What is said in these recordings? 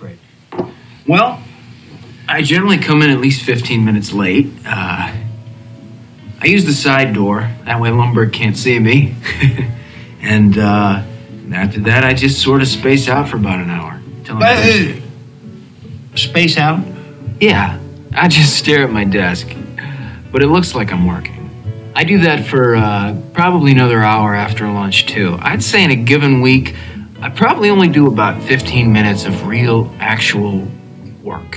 Great. Well, I generally come in at least 15 minutes late. Uh, I use the side door. That way Lumbergh can't see me. and uh, after that, I just sort of space out for about an hour. Uh, space out? yeah, I just stare at my desk. But it looks like I'm working. I do that for uh, probably another hour after lunch, too. I'd say in a given week, I probably only do about 15 minutes of real, actual work.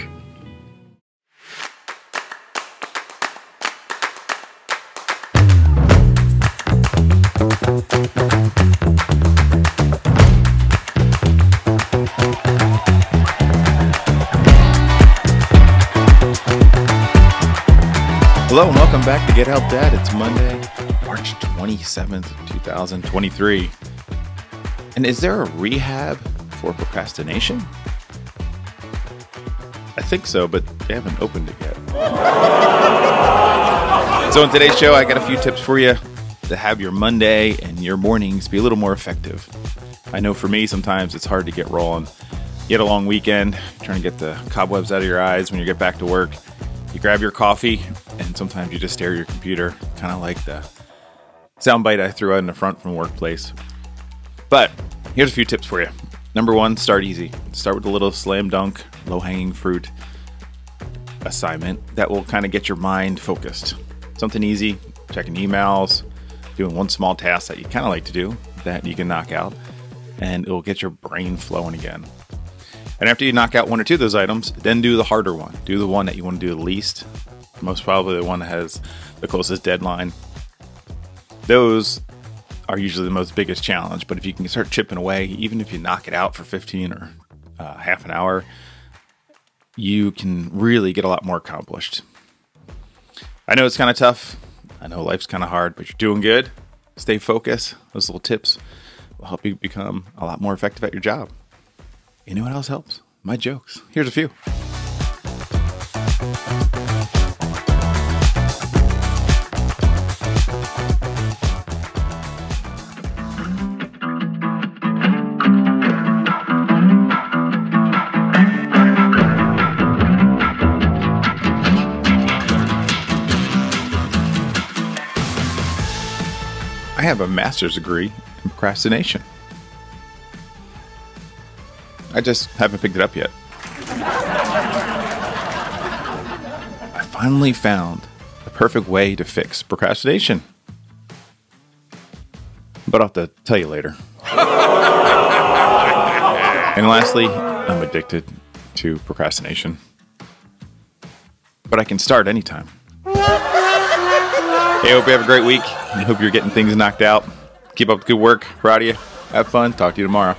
Hello and welcome back to Get Help Dad. It's Monday, March 27th, 2023. And is there a rehab for procrastination? I think so, but they haven't opened it yet. so, in today's show, I got a few tips for you to have your Monday and your mornings be a little more effective. I know for me, sometimes it's hard to get rolling. You get a long weekend, trying to get the cobwebs out of your eyes when you get back to work. You grab your coffee, and sometimes you just stare at your computer, kind of like the soundbite I threw out in the front from workplace. But here's a few tips for you. Number one, start easy. Start with a little slam dunk, low hanging fruit assignment that will kind of get your mind focused. Something easy, checking emails, doing one small task that you kind of like to do that you can knock out, and it will get your brain flowing again. And after you knock out one or two of those items, then do the harder one. Do the one that you want to do the least. Most probably the one that has the closest deadline. Those are usually the most biggest challenge. But if you can start chipping away, even if you knock it out for 15 or uh, half an hour, you can really get a lot more accomplished. I know it's kind of tough. I know life's kind of hard, but you're doing good. Stay focused. Those little tips will help you become a lot more effective at your job. You know what else helps? My jokes. Here's a few. I have a master's degree in procrastination. I just haven't picked it up yet. I finally found the perfect way to fix procrastination. But I'll have to tell you later. and lastly, I'm addicted to procrastination. But I can start anytime. Hey, hope you have a great week. I hope you're getting things knocked out. Keep up the good work. Proud of you. Have fun. Talk to you tomorrow.